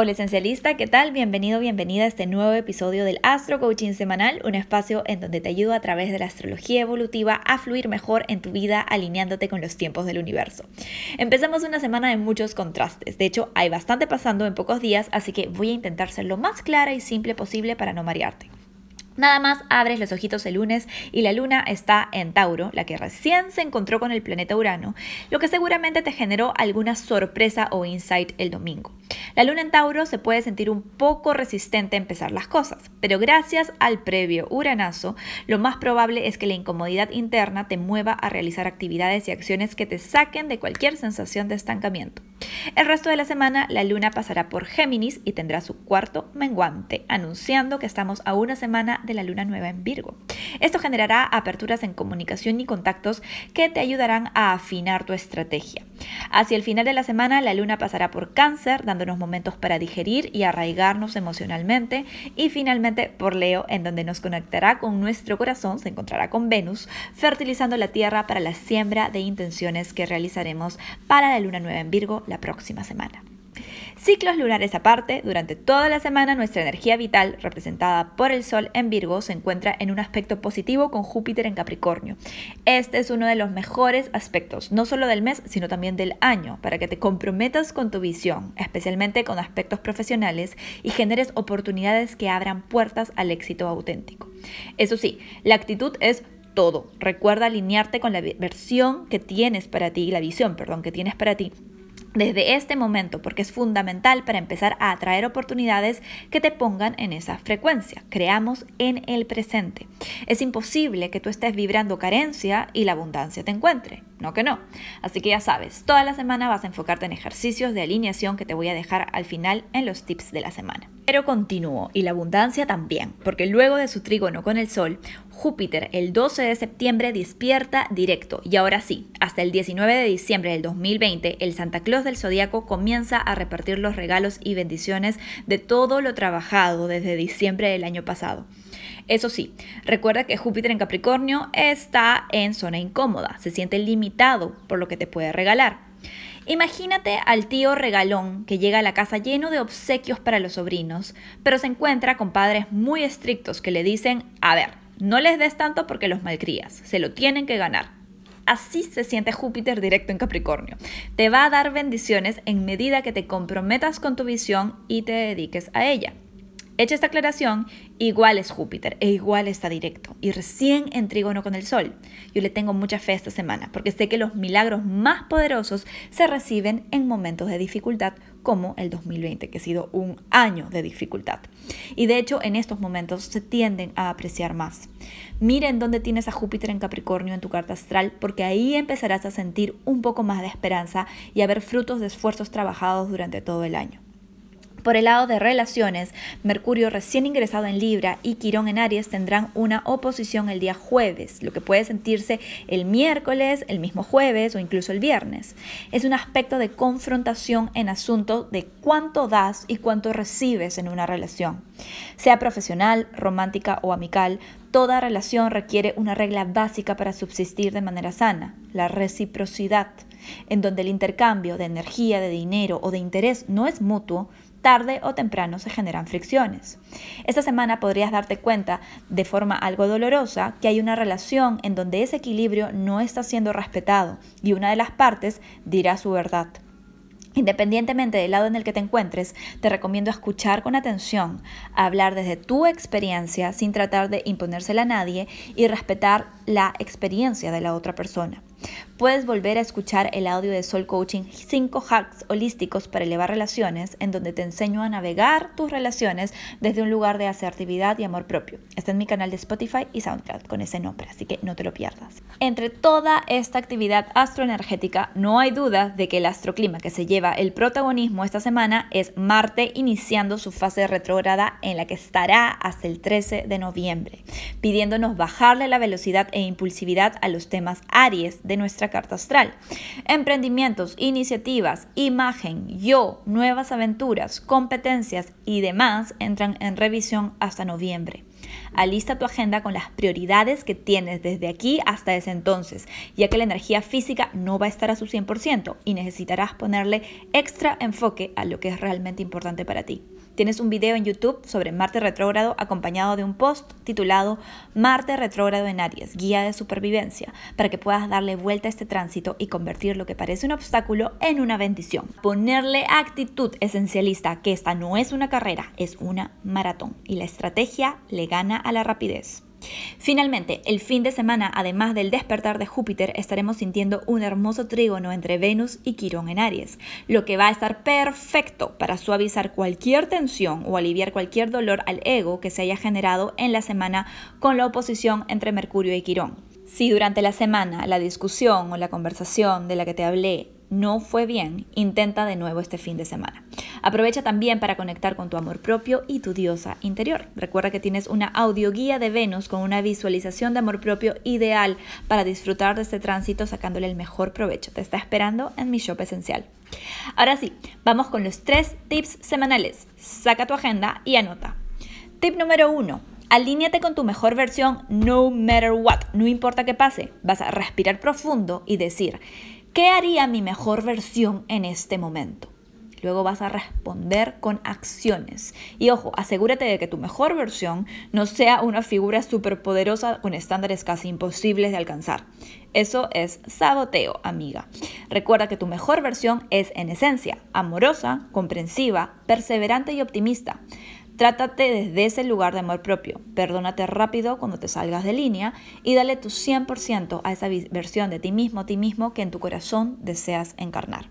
Hola esencialista, ¿qué tal? Bienvenido, bienvenida a este nuevo episodio del Astro Coaching Semanal, un espacio en donde te ayudo a través de la astrología evolutiva a fluir mejor en tu vida alineándote con los tiempos del universo. Empezamos una semana de muchos contrastes, de hecho hay bastante pasando en pocos días, así que voy a intentar ser lo más clara y simple posible para no marearte. Nada más abres los ojitos el lunes y la luna está en Tauro, la que recién se encontró con el planeta Urano, lo que seguramente te generó alguna sorpresa o insight el domingo. La luna en Tauro se puede sentir un poco resistente a empezar las cosas, pero gracias al previo uranazo, lo más probable es que la incomodidad interna te mueva a realizar actividades y acciones que te saquen de cualquier sensación de estancamiento. El resto de la semana, la luna pasará por Géminis y tendrá su cuarto menguante, anunciando que estamos a una semana de la luna nueva en Virgo. Esto generará aperturas en comunicación y contactos que te ayudarán a afinar tu estrategia. Hacia el final de la semana, la luna pasará por Cáncer, dándonos momentos para digerir y arraigarnos emocionalmente. Y finalmente por Leo, en donde nos conectará con nuestro corazón, se encontrará con Venus, fertilizando la tierra para la siembra de intenciones que realizaremos para la luna nueva en Virgo la próxima semana. Ciclos lunares aparte, durante toda la semana nuestra energía vital, representada por el Sol en Virgo, se encuentra en un aspecto positivo con Júpiter en Capricornio. Este es uno de los mejores aspectos, no solo del mes, sino también del año, para que te comprometas con tu visión, especialmente con aspectos profesionales, y generes oportunidades que abran puertas al éxito auténtico. Eso sí, la actitud es todo. Recuerda alinearte con la versión que tienes para ti, la visión, perdón, que tienes para ti desde este momento, porque es fundamental para empezar a atraer oportunidades que te pongan en esa frecuencia. Creamos en el presente. Es imposible que tú estés vibrando carencia y la abundancia te encuentre. No que no. Así que ya sabes, toda la semana vas a enfocarte en ejercicios de alineación que te voy a dejar al final en los tips de la semana. Pero continúo, y la abundancia también, porque luego de su trígono con el Sol, Júpiter el 12 de septiembre despierta directo. Y ahora sí, hasta el 19 de diciembre del 2020, el Santa Claus del Zodíaco comienza a repartir los regalos y bendiciones de todo lo trabajado desde diciembre del año pasado. Eso sí, recuerda que Júpiter en Capricornio está en zona incómoda, se siente limitado por lo que te puede regalar. Imagínate al tío regalón que llega a la casa lleno de obsequios para los sobrinos, pero se encuentra con padres muy estrictos que le dicen, a ver, no les des tanto porque los malcrías, se lo tienen que ganar. Así se siente Júpiter directo en Capricornio. Te va a dar bendiciones en medida que te comprometas con tu visión y te dediques a ella. Hecha esta aclaración, igual es Júpiter e igual está directo y recién en trígono con el Sol. Yo le tengo mucha fe esta semana porque sé que los milagros más poderosos se reciben en momentos de dificultad como el 2020, que ha sido un año de dificultad. Y de hecho en estos momentos se tienden a apreciar más. Miren dónde tienes a Júpiter en Capricornio en tu carta astral porque ahí empezarás a sentir un poco más de esperanza y a ver frutos de esfuerzos trabajados durante todo el año. Por el lado de relaciones, Mercurio recién ingresado en Libra y Quirón en Aries tendrán una oposición el día jueves, lo que puede sentirse el miércoles, el mismo jueves o incluso el viernes. Es un aspecto de confrontación en asunto de cuánto das y cuánto recibes en una relación. Sea profesional, romántica o amical, toda relación requiere una regla básica para subsistir de manera sana, la reciprocidad, en donde el intercambio de energía, de dinero o de interés no es mutuo, tarde o temprano se generan fricciones. Esta semana podrías darte cuenta de forma algo dolorosa que hay una relación en donde ese equilibrio no está siendo respetado y una de las partes dirá su verdad. Independientemente del lado en el que te encuentres, te recomiendo escuchar con atención, hablar desde tu experiencia sin tratar de imponérsela a nadie y respetar la experiencia de la otra persona. Puedes volver a escuchar el audio de Soul Coaching 5 hacks holísticos para elevar relaciones, en donde te enseño a navegar tus relaciones desde un lugar de asertividad y amor propio. Está en mi canal de Spotify y SoundCloud con ese nombre, así que no te lo pierdas. Entre toda esta actividad astroenergética, no hay duda de que el astroclima que se lleva el protagonismo esta semana es Marte iniciando su fase retrógrada en la que estará hasta el 13 de noviembre, pidiéndonos bajarle la velocidad e impulsividad a los temas Aries de nuestra carta astral. Emprendimientos, iniciativas, imagen, yo, nuevas aventuras, competencias y demás entran en revisión hasta noviembre. Alista tu agenda con las prioridades que tienes desde aquí hasta ese entonces, ya que la energía física no va a estar a su 100% y necesitarás ponerle extra enfoque a lo que es realmente importante para ti. Tienes un video en YouTube sobre Marte retrógrado acompañado de un post titulado Marte retrógrado en Aries, guía de supervivencia, para que puedas darle vuelta a este tránsito y convertir lo que parece un obstáculo en una bendición. Ponerle actitud esencialista, que esta no es una carrera, es una maratón y la estrategia le gana a la rapidez. Finalmente, el fin de semana, además del despertar de Júpiter, estaremos sintiendo un hermoso trígono entre Venus y Quirón en Aries, lo que va a estar perfecto para suavizar cualquier tensión o aliviar cualquier dolor al ego que se haya generado en la semana con la oposición entre Mercurio y Quirón. Si durante la semana la discusión o la conversación de la que te hablé no fue bien, intenta de nuevo este fin de semana. Aprovecha también para conectar con tu amor propio y tu diosa interior. Recuerda que tienes una audioguía de Venus con una visualización de amor propio ideal para disfrutar de este tránsito sacándole el mejor provecho. Te está esperando en mi shop esencial. Ahora sí, vamos con los tres tips semanales. Saca tu agenda y anota. Tip número uno. Alíñate con tu mejor versión no matter what, no importa qué pase. Vas a respirar profundo y decir, ¿qué haría mi mejor versión en este momento? Luego vas a responder con acciones. Y ojo, asegúrate de que tu mejor versión no sea una figura superpoderosa con estándares casi imposibles de alcanzar. Eso es saboteo, amiga. Recuerda que tu mejor versión es en esencia amorosa, comprensiva, perseverante y optimista. Trátate desde ese lugar de amor propio. Perdónate rápido cuando te salgas de línea y dale tu 100% a esa versión de ti mismo, ti mismo que en tu corazón deseas encarnar.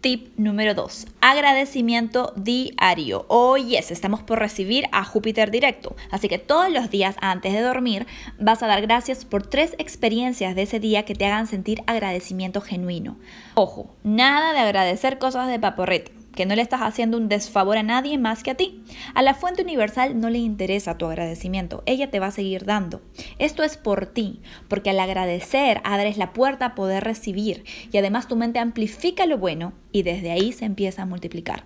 Tip número 2. Agradecimiento diario. Hoy oh, estamos por recibir a Júpiter directo. Así que todos los días antes de dormir vas a dar gracias por tres experiencias de ese día que te hagan sentir agradecimiento genuino. Ojo, nada de agradecer cosas de paporrete que no le estás haciendo un desfavor a nadie más que a ti. A la fuente universal no le interesa tu agradecimiento, ella te va a seguir dando. Esto es por ti, porque al agradecer abres la puerta a poder recibir y además tu mente amplifica lo bueno y desde ahí se empieza a multiplicar.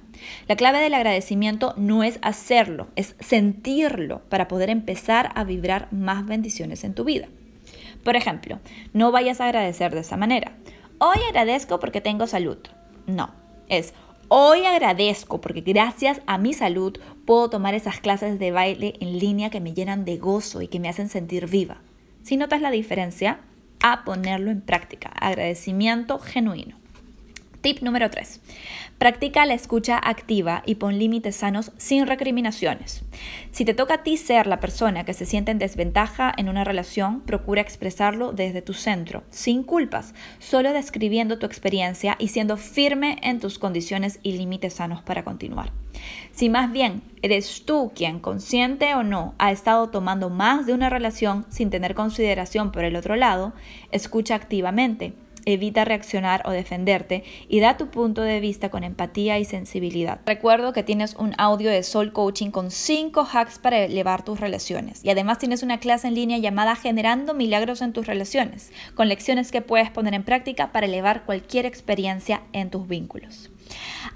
La clave del agradecimiento no es hacerlo, es sentirlo para poder empezar a vibrar más bendiciones en tu vida. Por ejemplo, no vayas a agradecer de esa manera. Hoy agradezco porque tengo salud. No, es Hoy agradezco porque gracias a mi salud puedo tomar esas clases de baile en línea que me llenan de gozo y que me hacen sentir viva. Si notas la diferencia, a ponerlo en práctica. Agradecimiento genuino. Tip número 3. Practica la escucha activa y pon límites sanos sin recriminaciones. Si te toca a ti ser la persona que se siente en desventaja en una relación, procura expresarlo desde tu centro, sin culpas, solo describiendo tu experiencia y siendo firme en tus condiciones y límites sanos para continuar. Si más bien eres tú quien, consciente o no, ha estado tomando más de una relación sin tener consideración por el otro lado, escucha activamente evita reaccionar o defenderte y da tu punto de vista con empatía y sensibilidad. Recuerdo que tienes un audio de Soul Coaching con 5 hacks para elevar tus relaciones y además tienes una clase en línea llamada Generando Milagros en tus relaciones, con lecciones que puedes poner en práctica para elevar cualquier experiencia en tus vínculos.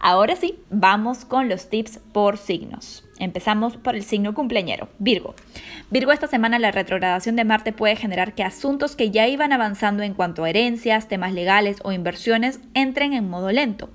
Ahora sí, vamos con los tips por signos. Empezamos por el signo cumpleañero, Virgo. Virgo, esta semana la retrogradación de Marte puede generar que asuntos que ya iban avanzando en cuanto a herencias, temas legales o inversiones entren en modo lento.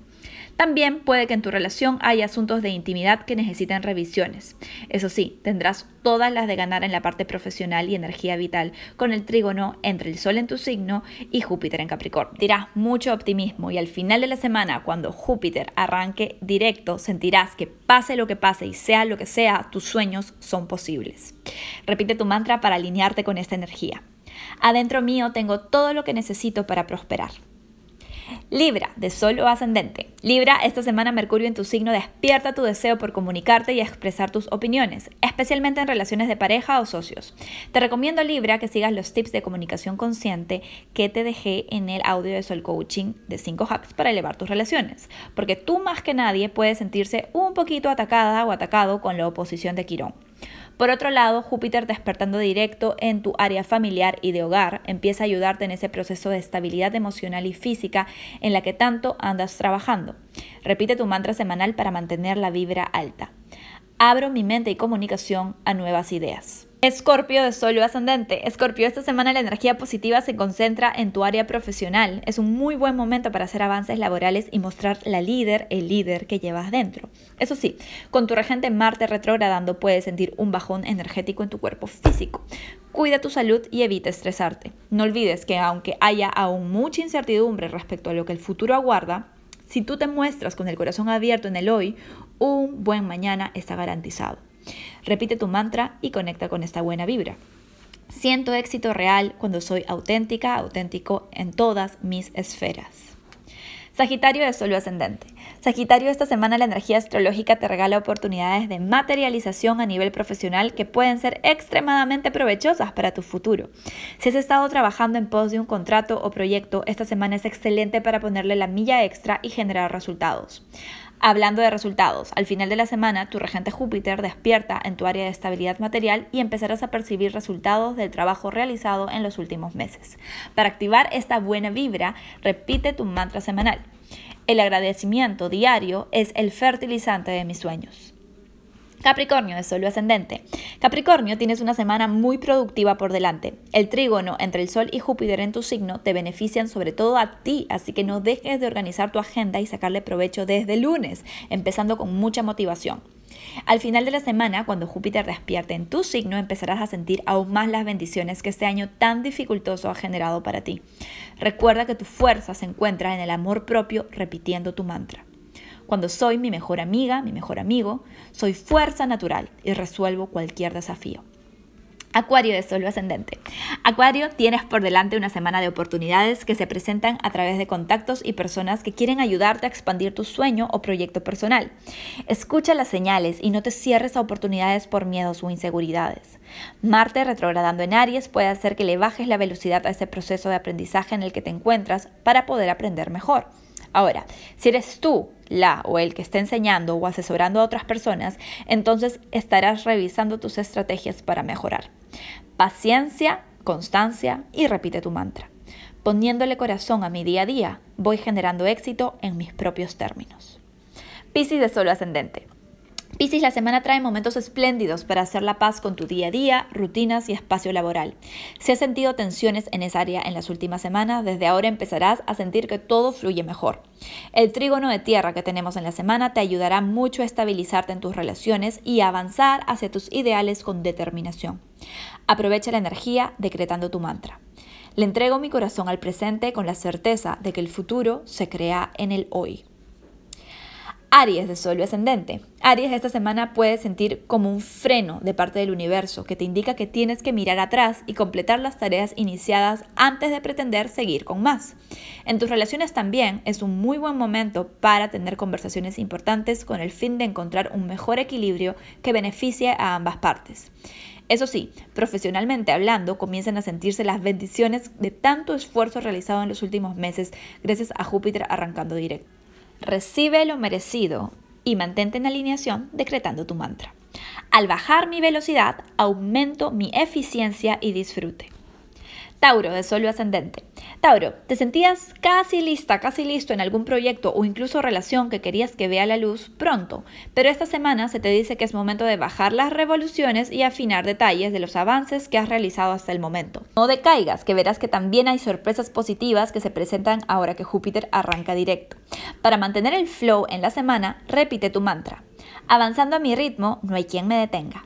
También puede que en tu relación haya asuntos de intimidad que necesiten revisiones. Eso sí, tendrás todas las de ganar en la parte profesional y energía vital con el trígono entre el Sol en tu signo y Júpiter en Capricornio. Dirás mucho optimismo y al final de la semana, cuando Júpiter arranque directo, sentirás que pase lo que pase y sea lo que sea, tus sueños son posibles. Repite tu mantra para alinearte con esta energía. Adentro mío tengo todo lo que necesito para prosperar. Libra, de Sol o ascendente. Libra, esta semana Mercurio en tu signo despierta tu deseo por comunicarte y expresar tus opiniones, especialmente en relaciones de pareja o socios. Te recomiendo Libra que sigas los tips de comunicación consciente que te dejé en el audio de Sol Coaching de 5 hacks para elevar tus relaciones, porque tú más que nadie puedes sentirse un poquito atacada o atacado con la oposición de Quirón. Por otro lado, Júpiter despertando directo en tu área familiar y de hogar empieza a ayudarte en ese proceso de estabilidad emocional y física en la que tanto andas trabajando. Repite tu mantra semanal para mantener la vibra alta. Abro mi mente y comunicación a nuevas ideas. Escorpio de Sol ascendente. Escorpio, esta semana la energía positiva se concentra en tu área profesional. Es un muy buen momento para hacer avances laborales y mostrar la líder, el líder que llevas dentro. Eso sí, con tu regente Marte retrogradando puedes sentir un bajón energético en tu cuerpo físico. Cuida tu salud y evita estresarte. No olvides que aunque haya aún mucha incertidumbre respecto a lo que el futuro aguarda, si tú te muestras con el corazón abierto en el hoy, un buen mañana está garantizado. Repite tu mantra y conecta con esta buena vibra. Siento éxito real cuando soy auténtica, auténtico en todas mis esferas. Sagitario de Sol ascendente. Sagitario, esta semana la energía astrológica te regala oportunidades de materialización a nivel profesional que pueden ser extremadamente provechosas para tu futuro. Si has estado trabajando en pos de un contrato o proyecto, esta semana es excelente para ponerle la milla extra y generar resultados. Hablando de resultados, al final de la semana tu regente Júpiter despierta en tu área de estabilidad material y empezarás a percibir resultados del trabajo realizado en los últimos meses. Para activar esta buena vibra, repite tu mantra semanal. El agradecimiento diario es el fertilizante de mis sueños. Capricornio de Sol ascendente. Capricornio, tienes una semana muy productiva por delante. El trígono entre el Sol y Júpiter en tu signo te benefician sobre todo a ti, así que no dejes de organizar tu agenda y sacarle provecho desde lunes, empezando con mucha motivación. Al final de la semana, cuando Júpiter despierte en tu signo, empezarás a sentir aún más las bendiciones que este año tan dificultoso ha generado para ti. Recuerda que tu fuerza se encuentra en el amor propio repitiendo tu mantra. Cuando soy mi mejor amiga, mi mejor amigo, soy fuerza natural y resuelvo cualquier desafío. Acuario de Sol ascendente. Acuario, tienes por delante una semana de oportunidades que se presentan a través de contactos y personas que quieren ayudarte a expandir tu sueño o proyecto personal. Escucha las señales y no te cierres a oportunidades por miedos o inseguridades. Marte retrogradando en Aries puede hacer que le bajes la velocidad a ese proceso de aprendizaje en el que te encuentras para poder aprender mejor. Ahora, si eres tú la o el que está enseñando o asesorando a otras personas, entonces estarás revisando tus estrategias para mejorar. Paciencia, constancia y repite tu mantra. Poniéndole corazón a mi día a día, voy generando éxito en mis propios términos. Piscis de solo ascendente. Piscis, la semana trae momentos espléndidos para hacer la paz con tu día a día, rutinas y espacio laboral. Si has sentido tensiones en esa área en las últimas semanas, desde ahora empezarás a sentir que todo fluye mejor. El trígono de tierra que tenemos en la semana te ayudará mucho a estabilizarte en tus relaciones y avanzar hacia tus ideales con determinación. Aprovecha la energía decretando tu mantra. Le entrego mi corazón al presente con la certeza de que el futuro se crea en el hoy. Aries de Sol ascendente. Aries esta semana puede sentir como un freno de parte del universo que te indica que tienes que mirar atrás y completar las tareas iniciadas antes de pretender seguir con más. En tus relaciones también es un muy buen momento para tener conversaciones importantes con el fin de encontrar un mejor equilibrio que beneficie a ambas partes. Eso sí, profesionalmente hablando, comienzan a sentirse las bendiciones de tanto esfuerzo realizado en los últimos meses gracias a Júpiter arrancando directo. Recibe lo merecido y mantente en alineación decretando tu mantra. Al bajar mi velocidad, aumento mi eficiencia y disfrute. Tauro de Sol ascendente. Tauro, ¿te sentías casi lista, casi listo en algún proyecto o incluso relación que querías que vea la luz pronto? Pero esta semana se te dice que es momento de bajar las revoluciones y afinar detalles de los avances que has realizado hasta el momento. No decaigas, que verás que también hay sorpresas positivas que se presentan ahora que Júpiter arranca directo. Para mantener el flow en la semana, repite tu mantra. Avanzando a mi ritmo, no hay quien me detenga.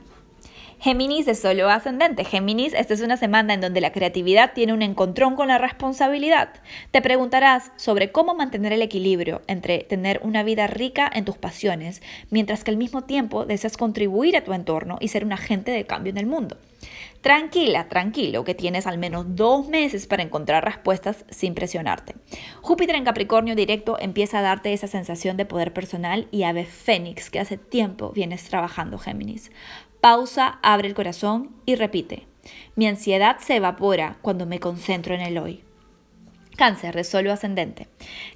Géminis de solo ascendente. Géminis, esta es una semana en donde la creatividad tiene un encontrón con la responsabilidad. Te preguntarás sobre cómo mantener el equilibrio entre tener una vida rica en tus pasiones, mientras que al mismo tiempo deseas contribuir a tu entorno y ser un agente de cambio en el mundo. Tranquila, tranquilo, que tienes al menos dos meses para encontrar respuestas sin presionarte. Júpiter en Capricornio directo empieza a darte esa sensación de poder personal y ave fénix que hace tiempo vienes trabajando, Géminis. Pausa, abre el corazón y repite. Mi ansiedad se evapora cuando me concentro en el hoy. Cáncer de solo ascendente.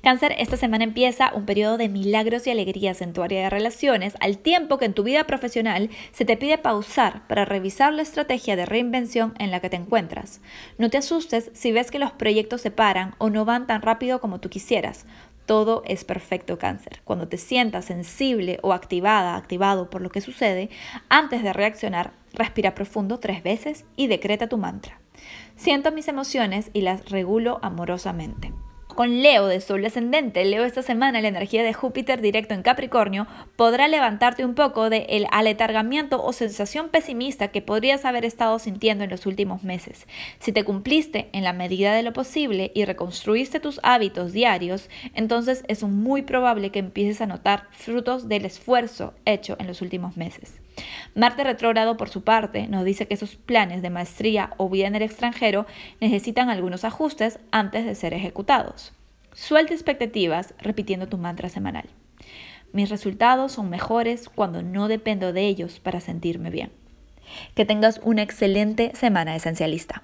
Cáncer, esta semana empieza un periodo de milagros y alegrías en tu área de relaciones, al tiempo que en tu vida profesional se te pide pausar para revisar la estrategia de reinvención en la que te encuentras. No te asustes si ves que los proyectos se paran o no van tan rápido como tú quisieras. Todo es perfecto cáncer. Cuando te sientas sensible o activada, activado por lo que sucede, antes de reaccionar, respira profundo tres veces y decreta tu mantra. Siento mis emociones y las regulo amorosamente con Leo de Sol ascendente, Leo esta semana la energía de Júpiter directo en Capricornio podrá levantarte un poco del el aletargamiento o sensación pesimista que podrías haber estado sintiendo en los últimos meses. Si te cumpliste en la medida de lo posible y reconstruiste tus hábitos diarios, entonces es muy probable que empieces a notar frutos del esfuerzo hecho en los últimos meses. Marte retrógrado, por su parte, nos dice que esos planes de maestría o vida en el extranjero necesitan algunos ajustes antes de ser ejecutados. Suelta expectativas repitiendo tu mantra semanal. Mis resultados son mejores cuando no dependo de ellos para sentirme bien. Que tengas una excelente semana esencialista.